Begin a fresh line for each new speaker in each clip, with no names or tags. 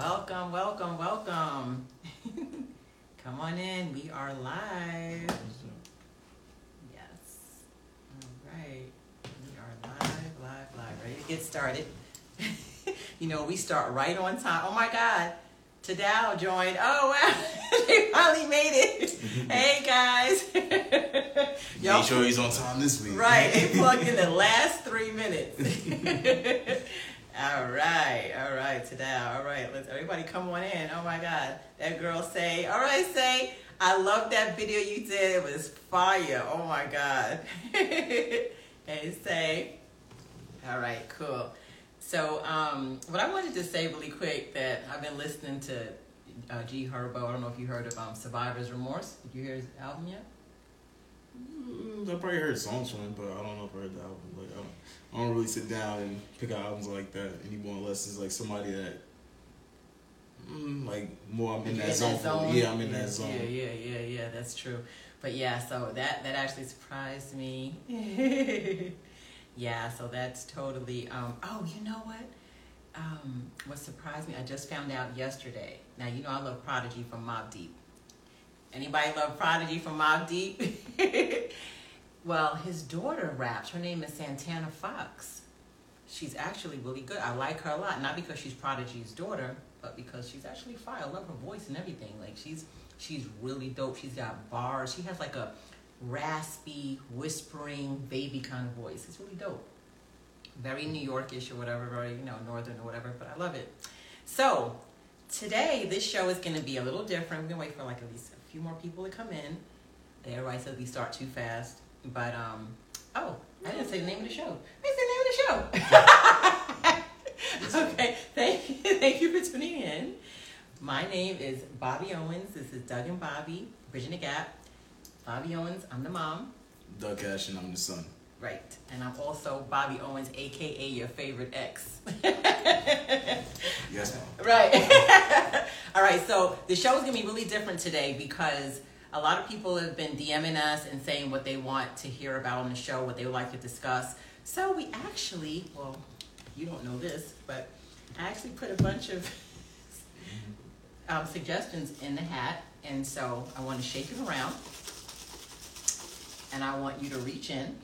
Welcome, welcome, welcome. Come on in. We are live. Yes. All right. We are live, live, live. Ready to get started. you know, we start right on time. Oh my God. Tadao joined. Oh wow. they finally made it. hey guys.
Make sure he's on time this week.
Right. They plugged in the last three minutes. All right, all right, today, all right. Let's everybody come on in. Oh my God, that girl say, all right, say, I love that video you did. It was fire. Oh my God. hey, say, all right, cool. So, um, what I wanted to say really quick that I've been listening to uh, G Herbo. I don't know if you heard of um, Survivor's Remorse. Did you hear his album yet?
Mm, I probably heard songs from him, but I don't know if I heard the album. Like, I don't, I don't really sit down and pick out albums like that anymore unless it's like somebody that, mm, like more I'm in, that,
in
zone.
that zone.
Yeah, I'm in
yeah,
that zone.
Yeah, yeah, yeah, yeah. That's true. But yeah, so that that actually surprised me. yeah, so that's totally. Um, oh, you know what? Um, what surprised me? I just found out yesterday. Now you know I love Prodigy from Mobb Deep. Anybody love Prodigy from Mobb Deep? well, his daughter raps. Her name is Santana Fox. She's actually really good. I like her a lot. Not because she's Prodigy's daughter, but because she's actually fire. I love her voice and everything. Like she's she's really dope. She's got bars. She has like a raspy, whispering, baby kind of voice. It's really dope. Very New Yorkish or whatever, very you know northern or whatever. But I love it. So today this show is going to be a little different. We're gonna wait for like at least a few more people to come in. They Everybody says we start too fast, but um. Oh, I didn't say the name of the show. I said the name of the show. okay, thank you, thank you for tuning in. My name is Bobby Owens. This is Doug and Bobby, Bridging the Gap. Bobby Owens, I'm the mom.
Doug Cash and I'm the son.
Right, and I'm also Bobby Owens, aka your favorite ex.
yes, mom.
Right. All right. So the show is gonna be really different today because a lot of people have been DMing us and saying what they want to hear about on the show, what they would like to discuss. So we actually, well, you don't know this, but I actually put a bunch of um, suggestions in the hat, and so I want to shake it around, and I want you to reach in.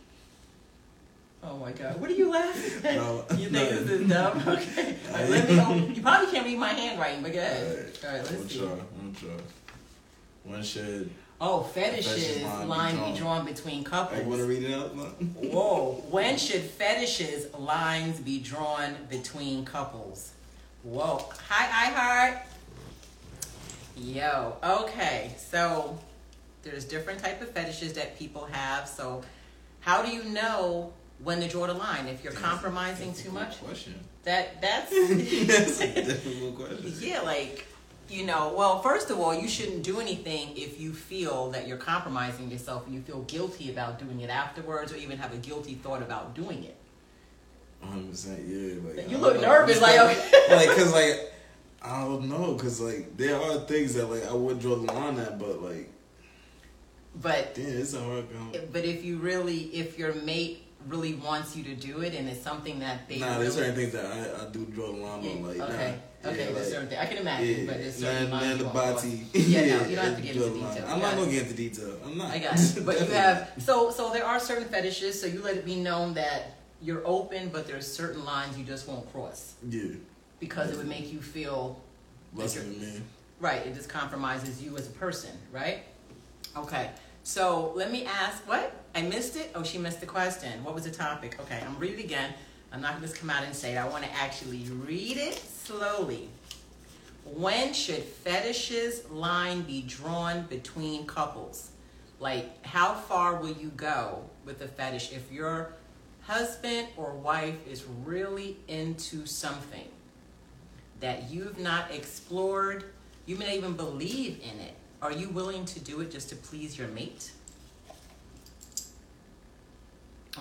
Oh my God! What are you laughing at?
No,
you think
no.
this is dumb? Okay. All right, let me. Oh, you probably can't read my handwriting, but go ahead.
Alright.
All right, let's
I'm
see.
sure. I'm sure. When should
Oh, fetishes
line
line
be drawn.
between couples.
I want to read it out?
Whoa. When should fetishes lines be drawn between couples? Whoa. Hi, iHeart. Yo. Okay. So there's different type of fetishes that people have. So how do you know when to draw the line? If you're compromising
That's a
too much?
Question.
That that's
That's a difficult question.
yeah, like you know, well, first of all, you shouldn't do anything if you feel that you're compromising yourself and you feel guilty about doing it afterwards, or even have a guilty thought about doing it.
100. percent Yeah. Like
You look
know.
nervous, like, okay.
like, cause like I don't know, cause like there are things that like I would draw the line at, but like
But
damn, it's a hard come.
but if you really, if your mate really wants you to do it, and it's something that they
Nah,
really,
there's certain things that I, I do draw the line on. Like,
okay,
nah.
Okay,
Yeah,
there's
like,
certain things I can imagine, but there's certain
man, man, the body.
Yeah, no, you don't have to get into detail.
I'm not gonna get into detail. I'm not.
I got it. But you have so so there are certain fetishes, so you let it be known that you're open, but there's certain lines you just won't cross
yeah,
because it would make you feel
less
Like
than me.
right. It just compromises you as a person, right? Okay. So let me ask. What I missed it? Oh, she missed the question. What was the topic? Okay, I'm reading it again. I'm not gonna just come out and say it. I want to actually read it slowly. When should fetishes line be drawn between couples? Like, how far will you go with a fetish if your husband or wife is really into something that you've not explored, you may even believe in it? Are you willing to do it just to please your mate?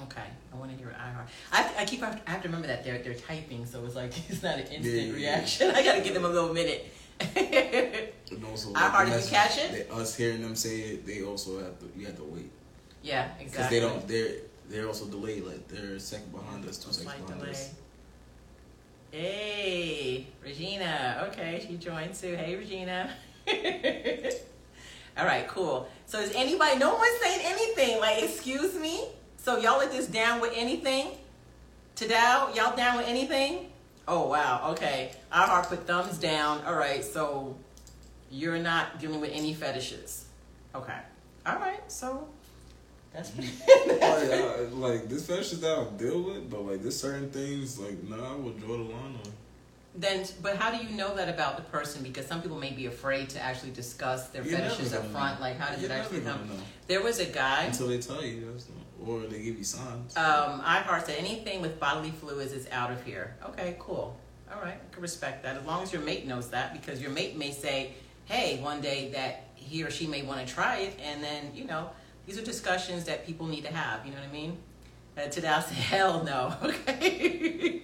Okay, I want to hear I heart. I, have to, I keep I have to remember that they're they're typing, so it's like it's not an instant
Yeah,
reaction. I gotta give them a little minute.
And also,
I heard
the
you catch it?
Us hearing them say it, they also have to. You have to wait
yeah, exactly.
because they don't. They're they're also delayed. Like they're a second behind us, two seconds behind
delay.
us.
Hey, Regina. Okay, she joined too. Hey, Regina. All right, cool. So is anybody? No one's saying anything. Like, excuse me. So y'all are just down with anything? Tadao, y'all down with anything? Oh wow. Okay. I heart put thumbs down. All right. So you're not dealing with any fetishes. Okay. All right. So that's
like, I, uh, like this fetishes that I'll deal with, but like there's certain things like nah, I would draw the line on.
Then, but how do you know that about the person? Because some people may be afraid to actually discuss their
You're
fetishes up front.
know.
Like, how does
You're
it actually come?
know.
There was a guy.
until they tell you, that's not, or they give you signs.
Um, iHeart said anything with bodily fluids is out of here. Okay, cool. All right, I can respect that as long as your mate knows that because your mate may say, "Hey, one day that he or she may want to try it," and then you know these are discussions that people need to have. You know what I mean? Uh, today I say, "Hell no." Okay.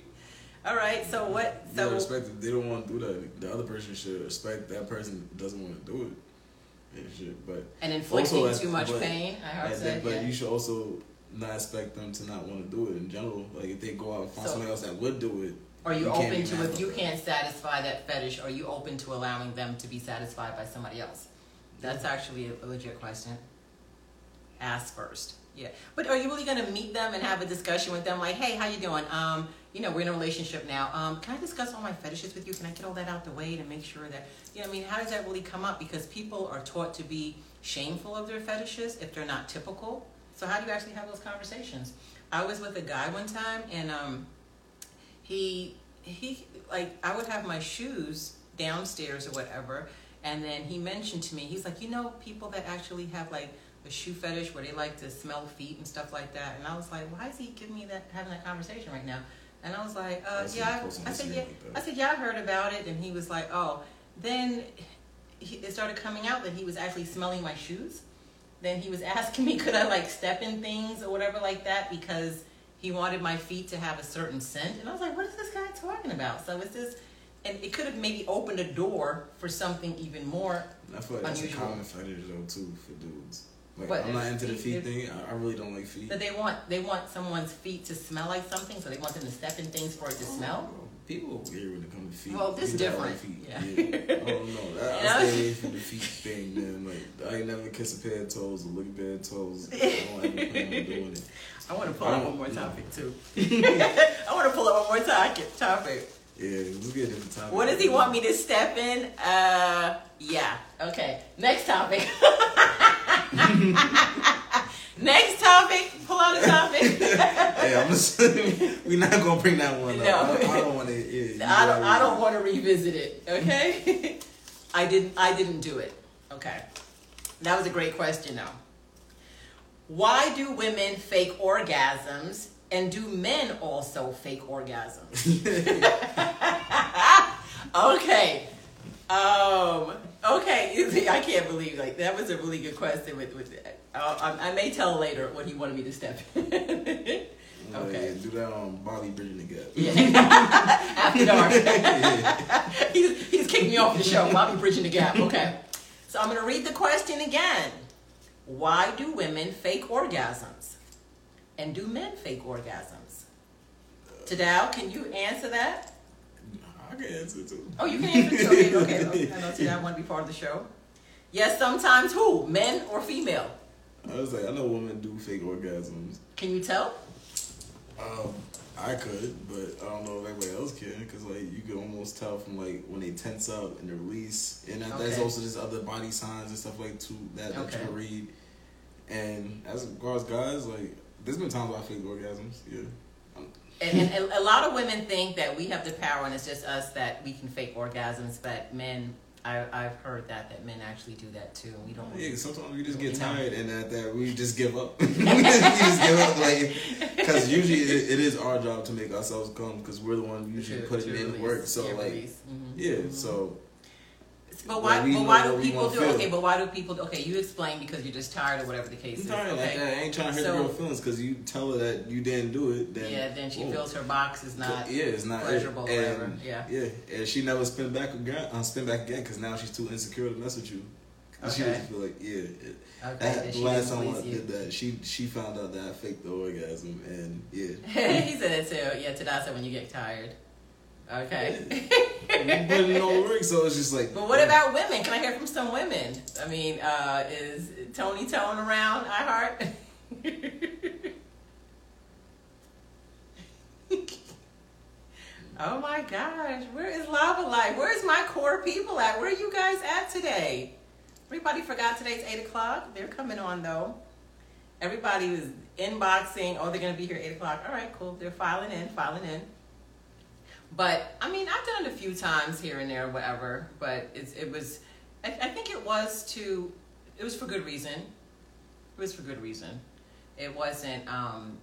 All right. So what? So
respect if they don't want to do that. The other person should respect that person doesn't want to do it. And shit, but
and inflicting
also,
too much
but-
pain.
and
said,
then- but
yeah.
you should also not expect them to not want to do it in general. Like if they go out and find
So-
somebody else that would do it,
Are you,
You
open to if you can't satisfy that fetish? Are you open to allowing them to be satisfied by somebody else? That's actually a, a legit question. Ask first. Yeah, but are you really gonna meet them and have a discussion with them? Like, hey, how you doing? Um, you know, we're in a relationship now. Um, can I discuss all my fetishes with you? Can I get all that out the way to make sure that you know? I mean, how does that really come up? Because people are taught to be shameful of their fetishes if they're not typical. So how do you actually have those conversations? I was with a guy one time, and um, he he like I would have my shoes downstairs or whatever, and then he mentioned to me, he's like, you know, people that actually have like a shoe fetish where they like to smell feet and stuff like that, and I was like, why is he giving me that having that conversation right now? And I was like, uh, yeah, I, I said, yeah,
like.
I said, yeah, I heard about it, and he was like, oh, then he, it started coming out that he was actually smelling my shoes. Then he was asking me, could I like step in things or whatever like that because he wanted my feet to have a certain scent. And I was like, what is this guy talking about? So it's this, and it could have maybe opened a door for something even more.
I feel like that's a common fetish though too for dudes. Like I'm not into the
feet-
thing. I, really don't like feet.
That they want, they want someone's feet to smell like something, so they want them to step in things for it to oh smell.
Bro, People are weird when it comes to feet.
Well, this different.
Feet.
Yeah.
I don't know. I? I stay away from the feet thing, man. Like I ain't never kiss a pair of toes or look at a pair of toes. I don't ever plan on doing it.
I want to pull up one more
no.
topic too. I want to pull up one more topic. Topic.
Yeah, let's get a different topic.
What does he want me to step in? Uh, yeah. Okay. Next topic. Next topic. Pull out a topic.
hey, I'm just we're not gonna bring that one
No.
up. I, I don't want to. Yeah,
I don't. I don't want to revisit it. Okay. I didn't. I didn't do it. Okay. That was a great question, though. Why do women fake orgasms, and do men also fake orgasms? okay. Um. Okay. You see, I can't believe like that was a really good question. With with, uh, I, I may tell later what he wanted me to step in. okay.
Okay, do that on Bali Bridging the Gap.
Yeah. After dark.
yeah.
he, just, he just kicked me off the show. I'll bridging the gap. Okay. So I'm going to read the question again. Why do women fake orgasms? And do men fake orgasms? Tadao, can you answer that?
I can answer too.
Oh, you can answer too. Okay, okay. okay. I know Tadao want to be part of the show. Yes, sometimes who? Men or female?
I was like, I know women do fake orgasms.
Can you tell?
Um, I could, but I don't know if anybody else can, because like you can almost tell from like when they tense up and they release, and that,
Okay.
also just other body signs and stuff like too that, that you can read. And as far as guys, like there's been times where I fake orgasms. Yeah,
And, and, and a lot of women think that we have the power and it's just us that we can fake orgasms, but men, I, I've heard that, that men actually do that too. We don't.
yeah. Sometimes we just get tired, and at that we just give up. we just give up, like because usually it, it is our job to make ourselves come, because we're the one usually putting in the work. So like.
Mhm.
yeah, so
But why? But why do people do?
feel.
Okay, but why do people? Okay, you explain because you're just tired or whatever the case
I'm
is.
tired
okay.
like. I ain't trying to hurt
So-
girl feelings because you tell her that you didn't do it. Then
yeah, then she
boom.
feels her box is not.
yeah, it's not
pleasurable or
and,
whatever, yeah.
yeah, and she never spin back again. Uh, spin back again because now she's too insecure to mess with you. 'Cause She
Okay.
doesn't feel like yeah. It,
Okay,
that, the last time I did that, she she found out that I faked the orgasm and yeah.
he said it too. Yeah, Tada said when you get tired. Okay.
but no work, so it's just like.
But what about women? Can I hear from some women? I mean, uh, is Tony Tone around? I heart. oh my gosh, where is Lava Life? Where's my core people at? Where are you guys at today? Everybody forgot today's eight o'clock. They're coming on though. Everybody was inboxing. Oh, they're gonna be here eight o'clock. All right, cool. They're filing in, filing in. But I mean, I've done it a few times here and there, whatever. But it's, it was, I, I think it was to, it was for good reason. It was for good reason. It wasn't um,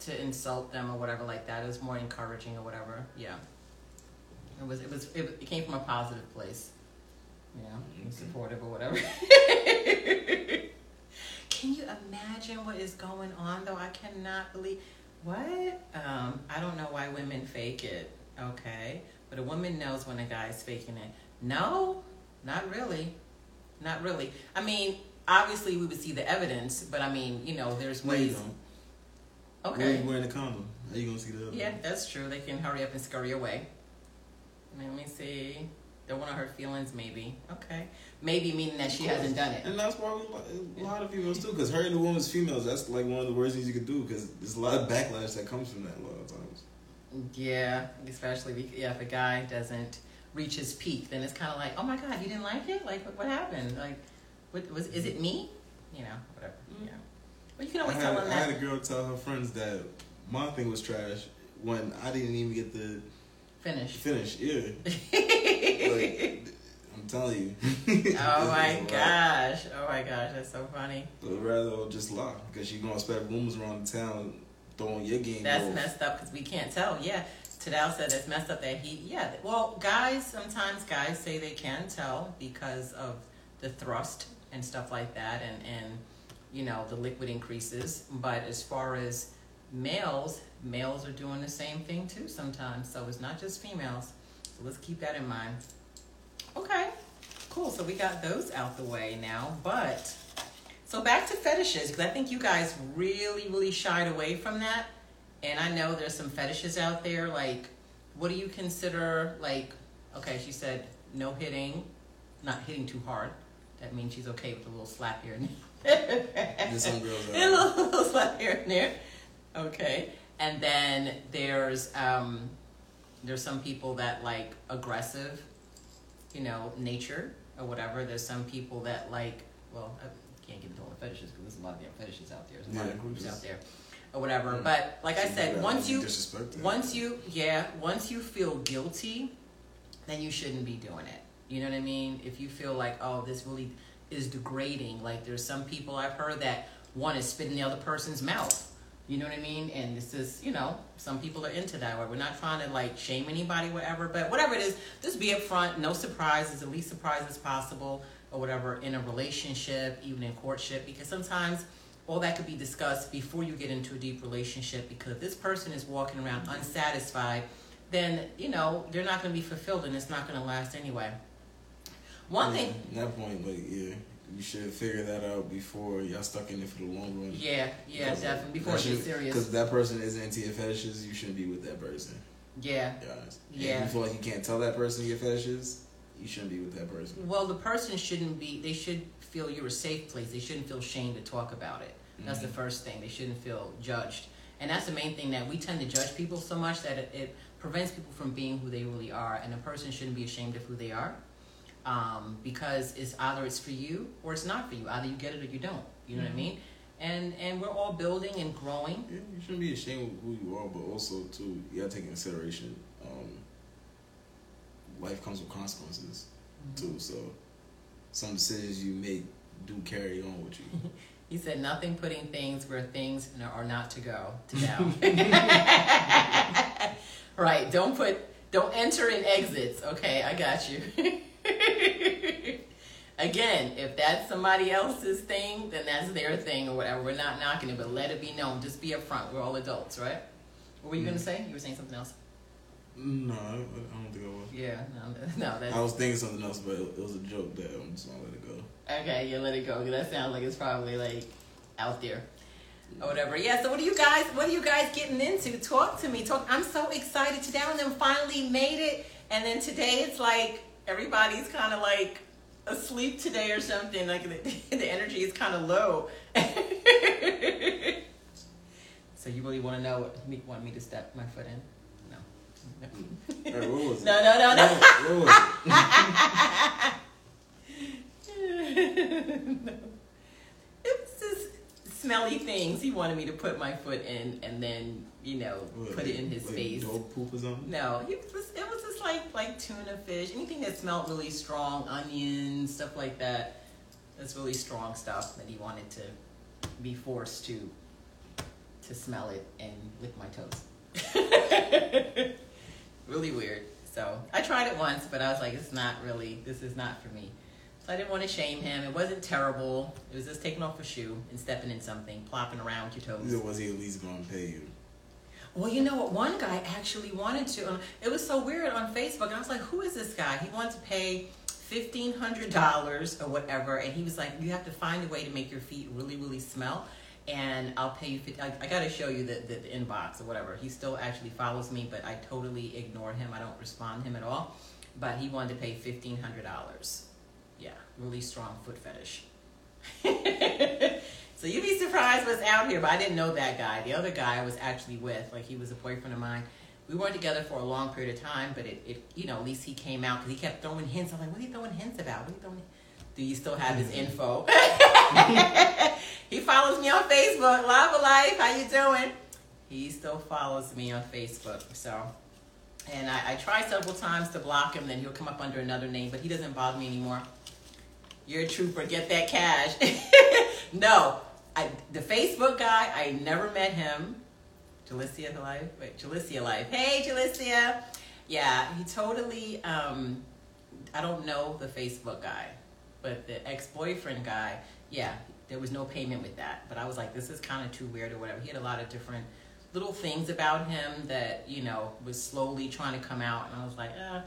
to insult them or whatever like that. It was more encouraging or whatever. Yeah. It was. It was. It, it came from a positive place. Yeah, being supportive or whatever. Can you imagine what is going on though? I cannot believe what. Um, I don't know why women fake it. Okay, but a woman knows when a guy is faking it. No, not really, not really. I mean, obviously we would see the evidence, but I mean, you know, there's ways. Okay.
Wearing, wearing a condom. How you gonna see the?
Yeah, that's true. They can hurry up and scurry away. Let me see. Don't want to hurt feelings, maybe. Okay. Maybe meaning that she hasn't done it.
And that's why a lot of females too, because hurting a woman's females, that's like one of the worst things you could do, because there's a lot of backlash that comes from that a lot of times.
Yeah, especially be- yeah, if a guy doesn't reach his peak, then it's kind of like, oh my god, you didn't like it? Like, what, what happened? Like, what was? Is it me? You know, whatever. Mm-hmm. Yeah. Well, you can
I
always
had,
tell them
I had a girl tell her friends that my thing was trash when I didn't even get to
Finish.
finish. Yeah, like, I'm telling you.
oh my
It's a lot.
gosh! Oh my gosh! That's so funny.
But rather just lie because you're gonna expect rumors around the town throwing your game.
That's messed up because we can't tell. Yeah, Tadal said it's messed up that he. Yeah, well, guys sometimes guys say they can tell because of the thrust and stuff like that, and and you know the liquid increases. But as far as males, males are doing the same thing too sometimes. So it's not just females. So let's keep that in mind. Okay, cool. So we got those out the way now, but. So back to fetishes, because I think you guys really, really shied away from that. And I know there's some fetishes out there. Like, what do you consider like? Okay, she said no hitting, not hitting too hard. That means she's okay with a little slap here and there.
There's some girls are.
a little, little slap here and there. Okay, and then there's um, there's some people that like aggressive, you know, nature or whatever. There's some people that like, well, can't get into all the fetishes because there's a lot of damn fetishes out there. There's a lot
Yeah,
of groups out there or whatever.
Mm.
But like I said, once you once you yeah once you feel guilty then you shouldn't be doing it. You know what i mean? If you feel like oh this really is degrading like there's some people i've heard that one is spit in the other person's mouth. You know what i mean? And this is you know some people are into that or we're not trying to like shame anybody whatever but whatever it is just be upfront. No surprises the least surprise as possible or whatever in a relationship even in courtship because sometimes all that could be discussed before you get into a deep relationship because if this person is walking around mm-hmm. unsatisfied then you know they're not going to be fulfilled and it's not going to last anyway one
Yeah,
thing
that point, but yeah, you should figure that out before y'all stuck in it for the long run.
yeah yeah definitely before it gets serious
Because that person isn't into your fetishes, you shouldn't be with that person.
yeah. Yeah.
If you feel like you can't tell that person your fetishes, you shouldn't be with that person.
well the person shouldn't be they should feel you're a safe place they shouldn't feel shame to talk about it that's the
Mhm.
first thing they shouldn't feel judged and that's the main thing that we tend to judge people so much that it, it prevents people from being who they really are and a person shouldn't be ashamed of who they are um, because it's either it's for you or it's not for you either you get it or you don't you know what i
Mhm.
mean and and we're all building and growing
Yeah, you shouldn't be ashamed of who you are, but also too, you gotta take into consideration. Life comes with consequences too, so some decisions you make do carry on with you.
He said nothing putting things where things are not to go to down. right. Don't put don't enter in exits. Okay, I got you. Again, if that's somebody else's thing, then that's their thing or whatever. We're not knocking it, but let it be known. Just be upfront. We're all adults, right? What were you gonna mm. say? You were saying something else.
No, I, don't think.
Yeah, no, no, that's
I was thinking something else, but it, it was a joke that I'm just gonna let it go.
Okay, yeah, let it go. 'cause That sounds like it's probably like out there or whatever. Yeah. So what are you guys? What are you guys getting into? Talk to me. Talk. I'm so excited. Today and then finally made it, and then today it's like everybody's kind of like asleep today or something. Like the, the energy is kind of low. so you really want to know what you want me to step my foot in? No.
All right, what was it?
No, no, no, no.
What, what was
no. It was just smelly things he wanted me to put my foot in and then, you know.
What,
put it in his
like
face.
Dog poop or something?
No, it was it was just like like tuna fish, anything that smelled really strong, onions, stuff like that. That's really strong stuff that he wanted to be forced to to smell it and lick my toes. really weird. So I tried it once, but I was like, it's not really. This is not for me. So I didn't want to shame him. It wasn't terrible. It was just taking off a shoe and stepping in something, plopping around with your toes.
Either was he at least gonna pay you?
Well, you know what? One guy actually wanted to. It was so weird on Facebook, I was like, "Who is this guy?" He wanted to pay fifteen hundred dollars or whatever, and he was like, "You have to find a way to make your feet really, really smell." And I'll pay you. 50, I, I got to show you the, the, the inbox or whatever. He still actually follows me, but I totally ignore him. I don't respond to him at all. But he wanted to pay fifteen hundred dollars. Yeah, really strong foot fetish. So you'd be surprised what's out here, but I didn't know that guy. The other guy I was actually with, like he was a boyfriend of mine. We weren't together for a long period of time, but it, it you know, at least he came out because he kept throwing hints. I'm like, what are you throwing hints about? What are you throwing? Do you still have his mm-hmm. info? he follows me on Facebook. Lava Life, how you doing? He still follows me on Facebook. So, and I, I try several times to block him. Then he'll come up under another name, but he doesn't bother me anymore. You're a trooper. Get that cash. no, I, the Facebook guy, I never met him. Jalicia Life? Wait, Jalicia Life. Hey, Jalicia. Yeah, he totally, um, I don't know the Facebook guy, but the ex boyfriend guy, yeah, there was no payment with that. But I was like, this is kind of too weird or whatever. He had a lot of different little things about him that, you know, was slowly trying to come out. And I was like, uh.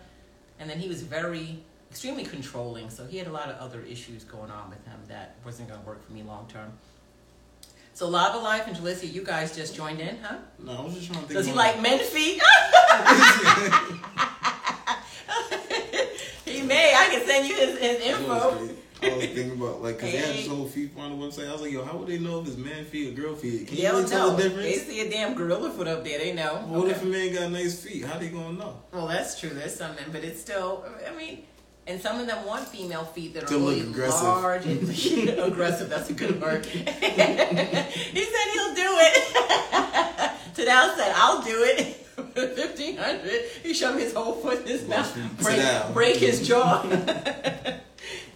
And then he was very, extremely controlling. So he had a lot of other issues going on with him that wasn't going to work for me long term. So Lava Life and Jalicia, you guys just joined in, huh?
No, I was just trying to think.
Does he like men's feet? he may. I can send you his, his info.
I was thinking about like because they had
Hey.
this whole feet on the website. I was like, yo, how would they know if it's man feet or girl feet? Can
They
you really tell
know.
the
They see a damn gorilla foot up there. They know.
What
Okay.
if a man got nice feet? How they gonna know?
Well, that's true. There's something, but it's still. I mean, and some of them want female feet that are
To look
really
aggressive.
large and aggressive. That's a good word. he said he'll do it. Tadal said, "I'll do it." Fifteen hundred. He showed me his whole foot in his mouth. Break, break his jaw.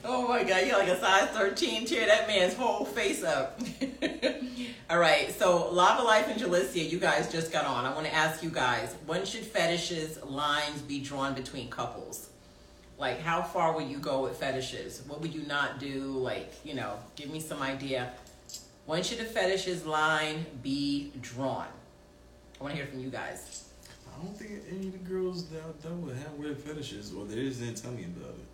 Oh my God! You're like a size thirteen. Tear that man's whole face up. All right, so Lava Life and Jalicia, you guys just got on. I want to ask you guys, when should fetishes lines be drawn between couples? Like, how far would you go with fetishes? What would you not do? Like, you know, give me some idea. When should a fetishes line be drawn? I want to hear from you guys.
I don't think any of the girls that, that would have weird fetishes, or they just didn't tell me about it.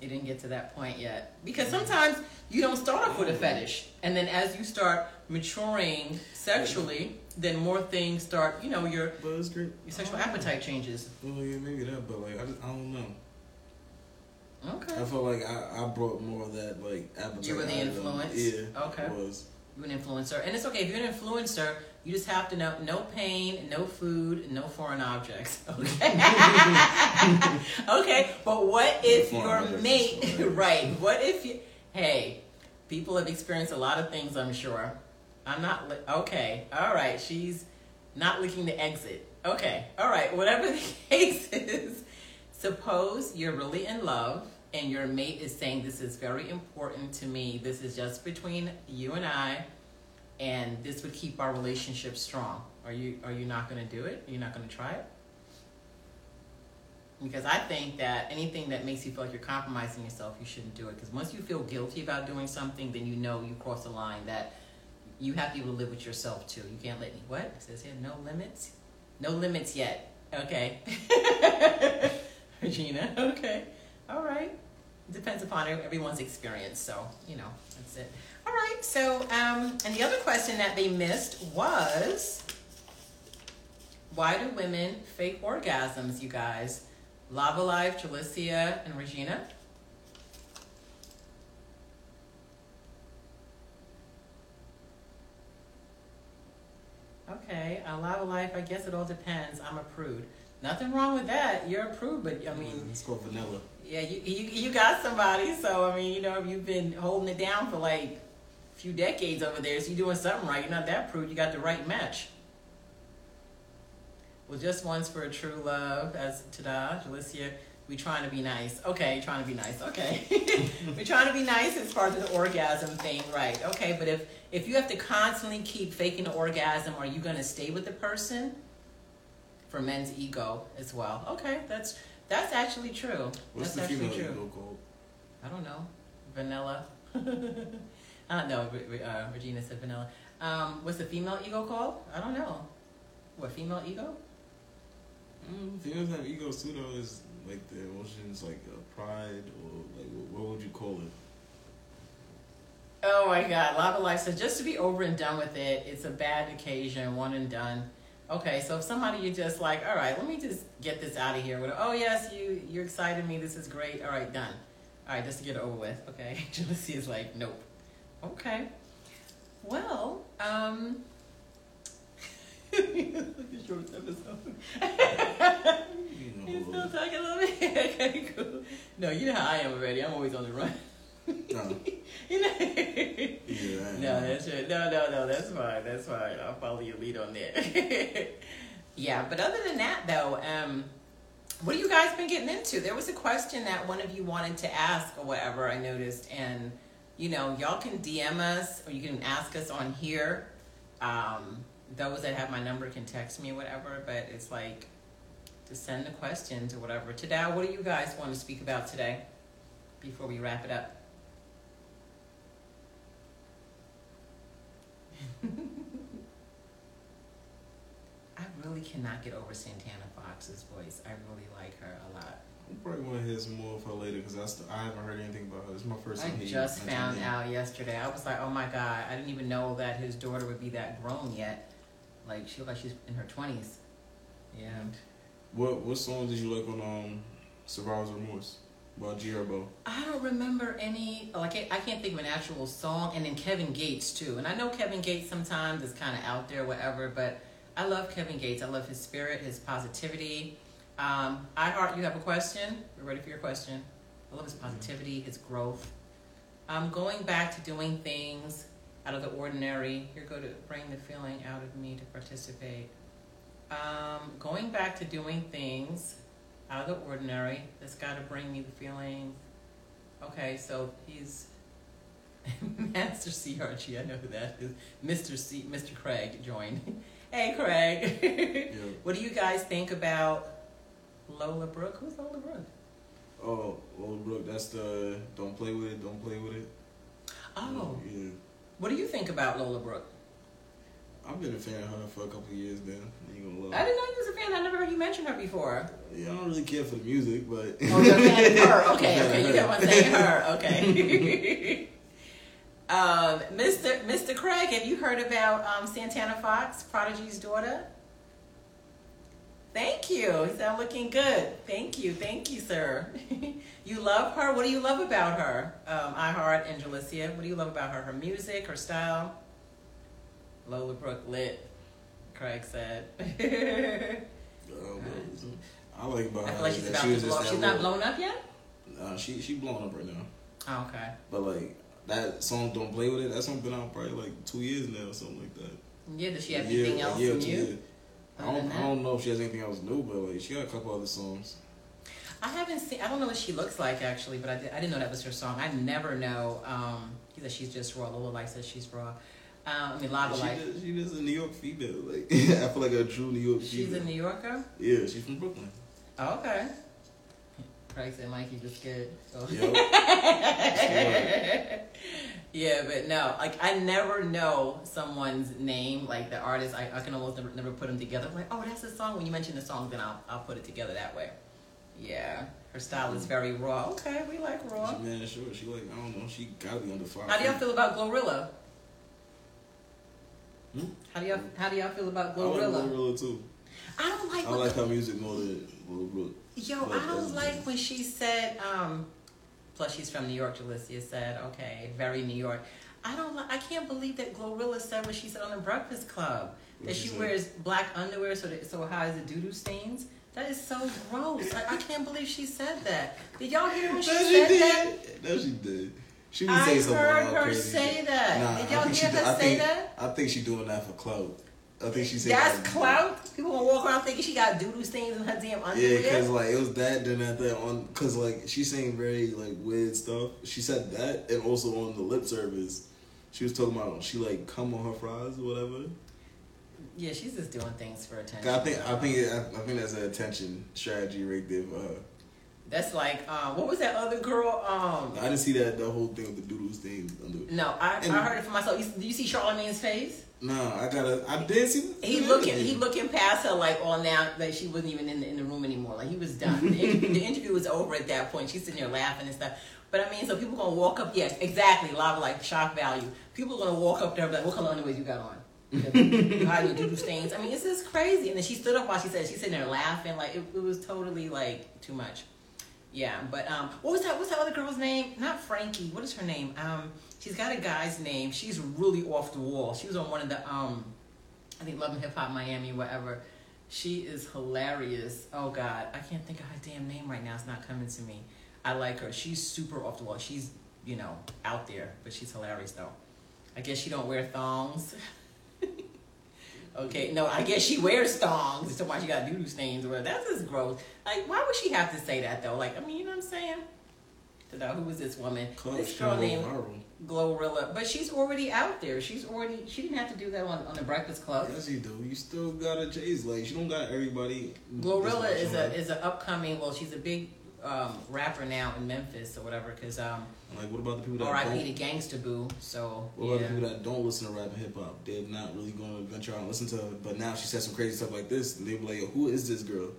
It didn't get to that point yet. Because sometimes you don't start off with a fetish. And then as you start maturing sexually, then more things start, you know, your,
But it's great.
your sexual appetite changes.
Well, yeah, maybe that, but like I, just, I don't know.
Okay.
I felt like I, I brought more of that like appetite.
You were the
out of them.
influence?
Yeah.
Okay.
Was
You're an influencer. And it's okay. If you're an influencer, you just have to know no pain, no food, no foreign objects. Okay. okay. But what if your mate, right? What if you, hey, people have experienced a lot of things, I'm sure. I'm not, li- okay. All right. She's not licking the exit. Okay. All right. Whatever the case is, suppose you're really in love and your mate is saying, This is very important to me. This is just between you and I, and this would keep our relationship strong. Are you are you not gonna do it? Are you not gonna try it? Because I think that anything that makes you feel like you're compromising yourself, you shouldn't do it. Because once you feel guilty about doing something, then you know you cross a line that you have to be able to live with yourself too. You can't let me. What it says here? No limits. No limits yet. Okay. Regina. Okay. All right. It depends upon everyone's experience. So you know that's it. All right. So um, and the other question that they missed was, why do women fake orgasms? You guys. Lava Life, Jalicia, and Regina. Okay, a Lava Life, I guess it all depends. I'm a prude. Nothing wrong with that. You're a prude, but I mean,
it's called vanilla.
yeah, you, you you got somebody. So I mean, you know, if you've been holding it down for like few decades over there, so you're doing something right. You're not that prude. You got the right match. Well, just once for a true love, as Tada, Jalicia. We trying to be nice. Okay, trying to be nice. Okay, we're trying to be nice as far as the orgasm thing, right? Okay, but if if you have to constantly keep faking the orgasm, are you gonna stay with the person? For men's ego as well. Okay, that's that's actually true.
What's
that's
the
actually
female
true.
ego called?
I don't know. Vanilla. I don't know. Re- Re- Uh, Regina said vanilla. Um, what's the female ego called? I don't know. What female ego?
Mm, females have egos too, though. Is like the emotions, like uh, pride, or like what, what would you call it?
Oh my God, Lava Life says just to be over and done with it. It's a bad occasion, one and done. Okay, so if somebody you're just like, all right, let me just get this out of here. With, oh yes, you you excited me. This is great. All right, done. All right, just to get it over with. Okay, Jealousy is like, nope. Okay. Well, um. short episode.
You
still
know,
talking a little bit? okay, cool. No, you know how I am already. I'm always on the run.
no,
you know.
yeah,
No, that's right. No, no, no, that's fine. That's fine. I'll follow your lead on that. yeah, but other than that, though, um, what have you guys been getting into? There was a question that one of you wanted to ask or whatever. I noticed, and you know, y'all can DM us or you can ask us on here. Um, those that have my number can text me or whatever. But it's like to send the questions or whatever. Today, what do you guys want to speak about today? Before we wrap it up. I really cannot get over Santana Fox's voice. I really like her a lot.
I probably want to hear some more of her later because I, st- I haven't heard anything about her. This is my first
I
time hearing
just found out yesterday. I was like, oh my god, I didn't even know that his daughter would be that grown yet. Like she looked like she's in her twenties. Yeah.
What what song did you like on um Survivor's Remorse by G Herbo?
I don't remember any like I I can't think of an actual song. And then Kevin Gates too. And I know Kevin Gates sometimes is kind of out there, whatever. But I love Kevin Gates. I love his spirit, his positivity. Um, I heart. You have a question? We're ready for your question. I love his positivity, his growth. Um, going back to doing things out of the ordinary. You're going to bring the feeling out of me to participate. Um, going back to doing things out of the ordinary. That's got to bring me the feeling. Okay, so he's Master C Archie. I know who that is. Mr. C, Mr. Craig joined. hey, Craig.
Yeah.
what do you guys think about Lola Brooke? Who's Lola Brooke?
Oh, Lola Brooke, that's the Don't Play With It, Don't Play With It.
Oh,
Yeah.
what do you think about Lola Brooke?
I've been a fan of her for a couple of years now. Ain't gonna lie.
I didn't know you was a fan. I never heard you mention her before.
Yeah, I don't really care for the music, but.
Oh, you're a fan of her. Okay, okay. You got one saying her. Okay. um, Mr. Mr. Craig, have you heard about um, Santana Fox, Prodigy's daughter? Thank you. You sound looking good. Thank you. Thank you, sir. you love her? What do you love about her? Um, I Heart and Jalicia. What do you love about her? Her music, her style? Lola Brooke lit, Craig said.
Uh, I like about
I
her
feel like she's
that
about
she
to blow up. She's not blown up yet?
Uh, she she blown up right now.
Oh, okay.
But like that song, don't play with it. That song been out probably like two years now or something like that.
Yeah, does she have
A
anything else
or
new?
two years. I don't I don't know if she has anything else new, but like she got a couple other songs.
I haven't seen. I don't know what she looks like actually, but I, did, I didn't know that was her song. I never know. Um, either she's just raw. Lola like says she's raw. Um, I mean, Lava
she
Life.
just, she just a New York female. Like I feel like a true New York
She's
female.
a New Yorker.
yeah, she's from Brooklyn.
Oh, okay. Craig said Mikey just good. So.
Yep.
Yeah, but no, like I never know someone's name, like the artist. I, I can almost never, never put them together. I'm like, oh, that's the song. When you mention the song, then I'll I'll put it together that way. Yeah, her style is very raw. Okay, we like raw.
She man sure she like I don't know she gotta be under five.
How do y'all feel about Glorilla?
Hmm?
How do y'all How do y'all feel about Glorilla?
I like
Glorilla?
Glorilla too.
I don't like.
I like her music more than Brooke.
Yo, I don't like when she said, um, plus she's from New York, Jalicia said, okay, very New York. I don't li- I can't believe that Glorilla said what she said on the Breakfast Club. That she wears black underwear so that so high as the doo-doo stains. That is so gross. Like, I can't believe she said that. Did y'all hear when she
No,
said that?
No, she did. She
I
saying some
heard
wild,
her
crazy
say that.
Nah,
Did y'all hear her
I
say
think,
that?
I think she doing that for clout. I think she said
That's
that-
clout. People gonna walk around thinking she got doo-doo stains in her damn underwear.
Yeah, because like it was that, then at that on, because like she's saying very like weird stuff. She said that, and also on the lip service, she was talking about she like come on her fries or whatever.
yeah, she's just doing things for attention.
I think I think I, think that's an attention strategy right there for her.
That's like, um, what was that other girl? Um,
I didn't see that the whole thing with the doodles thing. Under,
no, I,
And-
I heard it for myself. You, do you see Charlamagne's face?
No, I gotta. I did see.
He looking, he looking past her like all now, like she wasn't even in the, in the room anymore. Like he was done. The, in- the interview was over at that point. She's sitting there laughing and stuff. But I mean, so people gonna walk up. Yes, exactly. A lot of like shock value. People gonna walk up there and be like, "What color underwear you got on?" you hiding your doodle stains. I mean, it's just crazy. And then she stood up while she said she's sitting there laughing. Like it, it was totally like too much. Yeah, but um, what was that? What's that other girl's name? Not Frankie. What is her name? Um, she's got a guy's name. She's really off the wall. She was on one of the um, I think Love and Hip Hop Miami, whatever. She is hilarious. Oh God, I can't think of her damn name right now. It's not coming to me. I like her. She's super off the wall. She's you know out there, but she's hilarious though. I guess she don't wear thongs. okay, no, I guess she wears thongs. So why she got doo doo stains or whatever. That's just gross. Like, why would she have to say that though? Like, I mean, you know what I'm saying? To know who was this woman? this girl named Glorilla, but she's already out there. She's already. She didn't have to do that on, on the Breakfast Club.
Yes, you do. You still gotta chase. Like you don't got everybody.
Glorilla is a is an upcoming. Well, she's a big um, rapper now in Memphis or whatever. Cause um,
Like what about the people that
R.I.P. to
don't?
Gangsta Boo. So
What about
yeah.
the people that don't listen to rap and hip hop? They're not really going to venture out and listen to her. But now she said some crazy stuff like this, and they be like, "Who is this girl?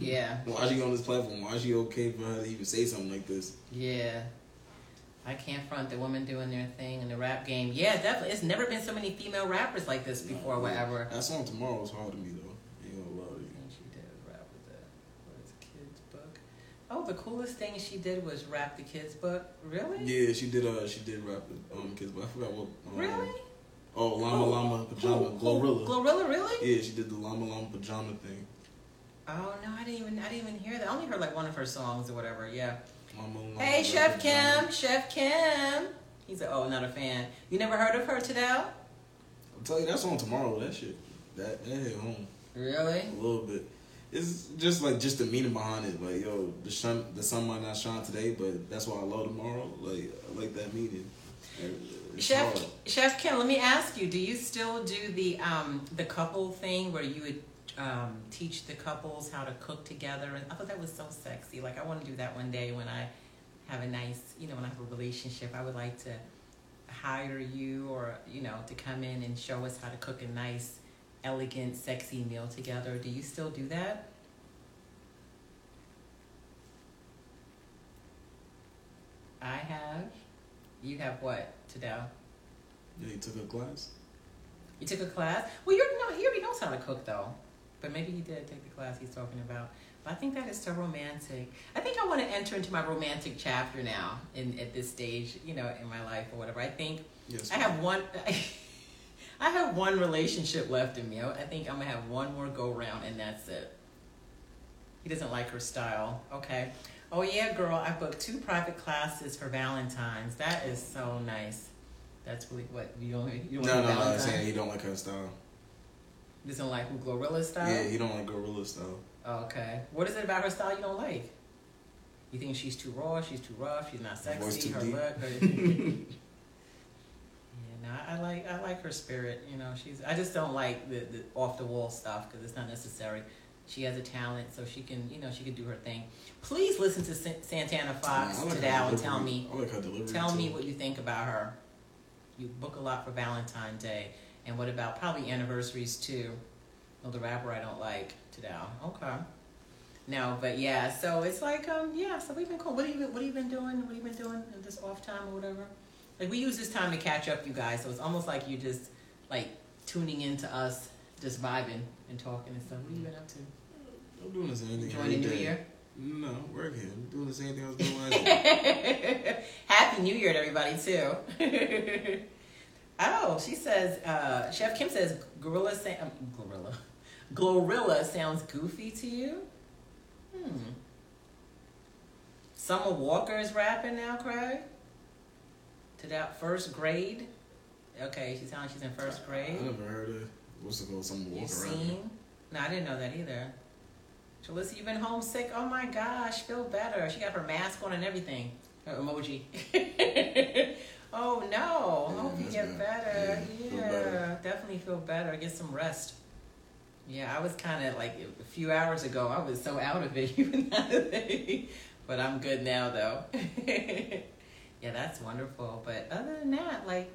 yeah,
Why is she on this platform? Why is she okay for her to even say something like this?"
yeah. I can't front the women doing their thing in the rap game. Yeah, definitely. It's never been so many female rappers like this before. Whatever.
That song tomorrow was hard to me though. Ain't gonna lie to you.
thing she did rap with the what is it, kids book. Oh, the coolest thing she did was rap the kids book. Really?
Yeah, she did. Uh, she did rap the um kids, but I forgot what. Um,
Really?
Oh, llama
Who?
llama pajama
who-
Glorilla.
Glorilla, really?
Yeah, she did the llama llama pajama thing.
Oh no, I didn't even I didn't even hear that. I only heard like one of her songs or whatever. Yeah. Hey, Chef. Kim, Chef Kim. He said, "Oh, not a fan. You never heard of her, Tadell?
I'll tell you that's on tomorrow. That shit. That that hit home.
Really?
a little bit. It's just like just the meaning behind it. Like yo, the sun the sun might not shine today, but that's why I love tomorrow. Like I like that meaning. It's
Chef
hard.
Chef Kim, let me ask you: Do you still do the um the couple thing where you would um teach the couples how to cook together? And I thought that was so sexy. Like I want to do that one day when I have a nice, you know, when I have a relationship. I would like to hire you or you know to come in and show us how to cook a nice, elegant, sexy meal together. Do you still do that? I have. You have what, Tadell?
Yeah, you took a class.
You took a class? Well, you're no, he already knows how to cook though. But maybe he did take the class he's talking about. But I think that is so romantic. I think I want to enter into my romantic chapter now in at this stage, you know, in my life or whatever. I think
Yes.
I have one I have one relationship left in me. I think I'm gonna have one more go round and that's it. He doesn't like her style. Okay. Oh yeah, girl, I booked two private classes for Valentine's. That is so nice. That's really what you don't you
No,
don't
no,
like
no. I'm saying he don't like her style.
Doesn't like who Glorilla style?
Yeah, he don't like gorilla style.
Okay. What is it about her style you don't like? You think she's too raw, she's too rough, she's not sexy,
too
her
deep.
look. Her... yeah, no, I like I like her spirit. You know, she's. I just don't like the, the off the wall stuff because it's not necessary. She has a talent, so she can, you know, she can do her thing. Please listen to Sa- Santana Fox
like
today and tell me
I like.
Tell me what you think about her. You book a lot for Valentine's Day. And what about probably anniversaries too? Well, the rapper I don't like, Tadao. Okay. No, but yeah, so it's like, um, yeah, so we've been cool. What have you been, what have you been doing? What have you been doing in this off time or whatever? Like, we use this time to catch up, you guys, so it's almost like you're just, like, tuning into us, just vibing and talking and stuff. What have you been up to?
I'm doing the same thing.
Enjoying the new
day.
year.
No, I'm working. I'm doing the same thing I was doing last year.
Happy New Year to everybody too. oh, she says. Uh, Chef Kim says gorilla. Sa- um, gorilla. Glorilla sounds goofy to you. Hmm. Summer Walker is rapping now, Craig. To that first grade. Okay, she's telling she's in first grade.
I never heard of what's it called? Some
You
walk around.
seen? No, I didn't know that either. Jalissa, you've been homesick? Oh my gosh, feel better. She got her mask on and everything. Her emoji. oh no.
Yeah,
Hope you get better.
Yeah, better.
definitely feel better. Get some rest. Yeah, I was kind of like a few hours ago, I was so out of it. even that- but I'm good now though. yeah, that's wonderful. But other than that, like,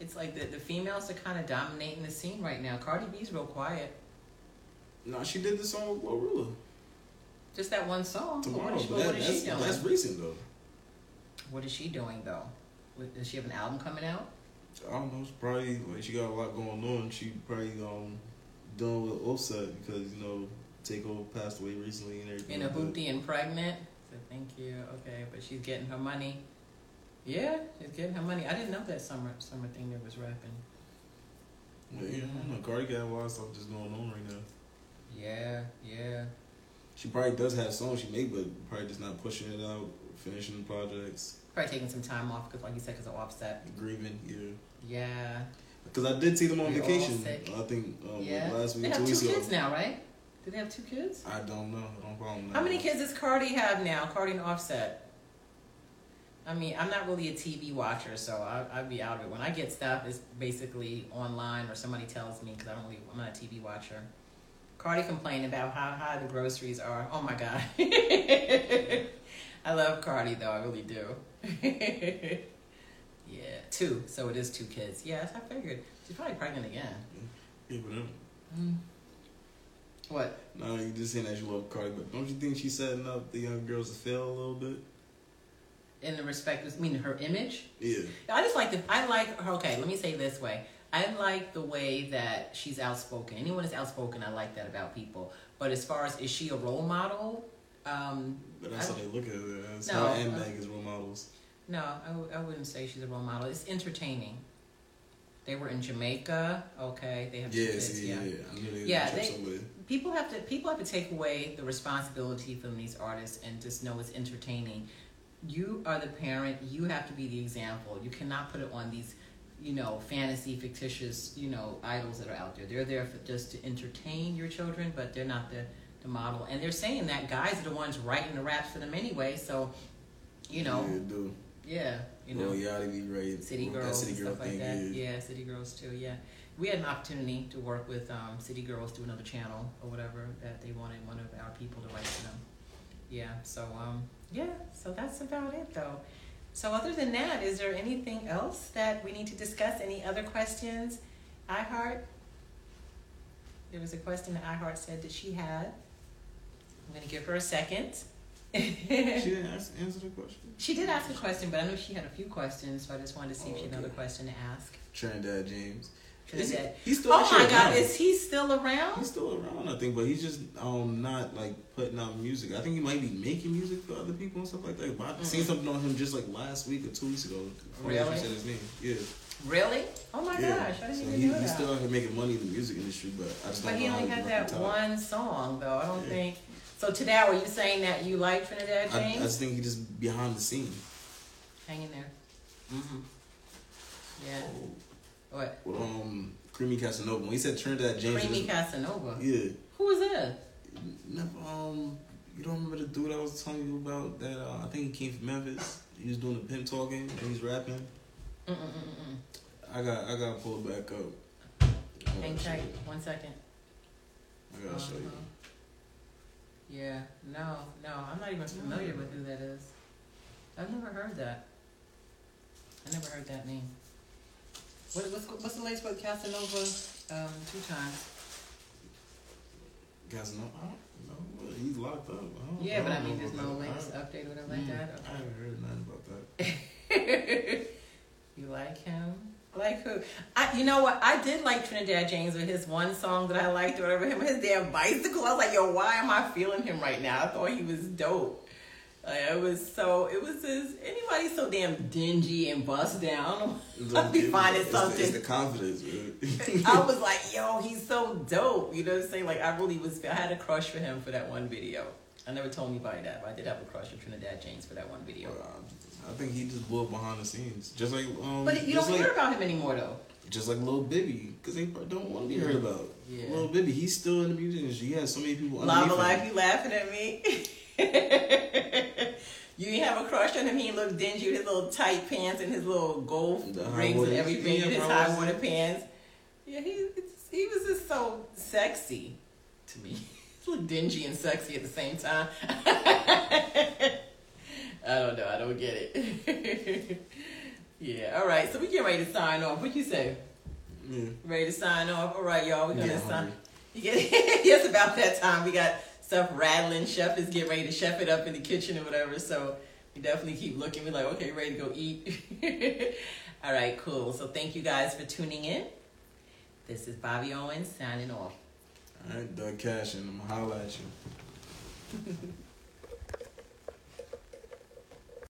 it's like the, the females are kind of dominating the scene right now. Cardi B's real quiet.
No, she did the song with Glorilla.
Just that one song.
Tomorrow.
What is, she,
that,
what is she doing?
that's recent though.
What is she doing though? Does she have an album coming out?
I don't know. It's probably like she got a lot going on. She probably um done with Offset because you know Takeoff passed away recently and everything.
In a hoopty and pregnant. So thank you. Okay, but she's getting her money. Yeah, she's getting her money. I didn't know that summer summer thing that was rapping.
But yeah, I don't know. Cardi got a lot of stuff just going on right now.
Yeah, yeah.
She probably does have songs she made, but probably just not pushing it out, finishing the projects,
Probably taking some time off because, like you said, because of Offset.
grieving. Yeah.
Yeah.
Because I did see them on
We're
vacation. I think um,
Yeah.
last week,
They
two
have two
weeks ago.
kids now, right? Do they have two kids?
I don't know. I don't follow them
How many kids does Cardi have now? Cardi and Offset. I mean, I'm not really a TV watcher, so I, I'd be out of it. When I get stuff, it's basically online or somebody tells me because I don't really, I'm not a TV watcher. Cardi complained about how high the groceries are. Oh my god. I love Cardi though, I really do. yeah, two. So it is two kids. Yes, I figured. She's probably pregnant again.
Yeah, but um,
Mm. What?
no, you just saying that you love Cardi, but don't you think she's setting up the young girls to fail a little bit?
In the respect, I mean her image.
Yeah.
I just like the. I like her. Okay, let me say it this way. I like the way that she's outspoken. Anyone that's outspoken, I like that about people. But as far as is she a role model? Um,
But that's
I-
how they look at it. That's
No,
her and
uh,
Meg role models.
no, I, w- I wouldn't say she's a role model. It's entertaining. They were in Jamaica. Okay, they have
Yeah,
kids. yeah.
yeah, yeah. I knew they
Yeah,
yeah,
they-
somewhere.
people have to people have to take away the responsibility from these artists and just know it's entertaining. You are the parent. You have to be the example. You cannot put it on these, you know, fantasy fictitious, you know, idols that are out there. They're there for just to entertain your children, but they're not the the model. And they're saying that guys are the ones writing the raps for them anyway. So, you know,
Yeah,
yeah, you know.
Well, yeah, they be right.
City
That
Girls
City Girl
stuff like that.
yeah.
Yeah. City Girls too. Yeah, we had an opportunity to work with um, City Girls, do another channel or whatever that they wanted one of our people to write for them. Yeah. So um, yeah. So that's about it though. So other than that, is there anything else that we need to discuss? Any other questions? iHeart. There was a question that iHeart said that she had. I'm gonna give her a second.
She didn't ask, answer the question.
She did ask a question, but I know she had a few questions, so I just wanted to see if she had
Oh,
another question to ask.
Trinidad James. Is he, he's still
Oh my God,
around.
is he still around?
He's still around, I think, but he's just um not like putting out music. I think he might be making music for other people and stuff like that. But I seen
Mhm.
something on him just like last week or two weeks ago. Funny that
Really?
You said his name. Yeah.
Really? Oh my
yeah.
gosh, I didn't
so
even
he,
know
he's
that.
still out here making money in the music industry, but I just
but
don't
he
know
only
how
had
he
that
top.
one song, though. I don't
Yeah.
think. So today, are you saying that you like Trinidad
I, I
James?
just think he just behind the scene.
Hang in there. Mm-hmm. Yeah. What?
With um Creamy Casanova. When he said Trinidad James,
Creamy
was-
Casanova.
yeah.
Who was that?
Never, um, you don't remember the dude I was telling you about that? Uh, I think he came from Memphis. He was doing the pimp talking and he's rapping.
Mm-mm-mm-mm.
I got, I gotta pull it back up.
Hang tight. One second.
I gotta show you.
Yeah, no, no, I'm not even familiar with who that is. I've never heard that. I never heard that name. What, what's what's the latest with Casanova? Um, two times.
Casanova, I don't know. He's locked up. I
Yeah, but I mean, there's no latest update or whatever like that.
I haven't heard nothing about that.
you like him? Like who? I, you know what? I did like Trinidad James with his one song that I liked, or whatever. Him, his damn bicycle. I was like, yo, why am I feeling him right now? I thought he was dope. Like, it was so. It was just anybody so damn dingy and bust down. I'd be finding
it's
something.
The, it's the confidence, man.
I was like, yo, he's so dope. You know what I'm saying? Like, I really was. I had a crush for him for that one video. I never told anybody that, but I did have a crush on Trinidad James for that one video.
I think he just blew up behind the scenes, just like um.
But you don't
like,
hear about him anymore, though.
Just like Lil Bibby, because they don't want to be heard about.
Yeah.
Lil Bibby, he's still in the music industry. He has so many people.
Lava
underneath
Life,
him.
you laughing at me? you didn't have a crush on him. He looked dingy with his little tight pants and his little gold
The
rings and everything,
Yeah,
and his
high
high
waters.
water pants. Yeah, he he was just so sexy to me. He looked dingy and sexy at the same time. I don't know. I don't get it. yeah. All right. So we get ready to sign off. What you say?
Yeah.
Ready to sign off? All right, y'all. We're gonna
Yeah,
sign. You get it's about that time. We got stuff rattling. Chef is getting ready to chef it up in the kitchen or whatever. So we definitely keep looking. We're like, okay, ready to go eat. All right, cool. So thank you guys for tuning in. This is Bobby Owens signing off.
All right, Doug Cash, and I'm gonna holla at you.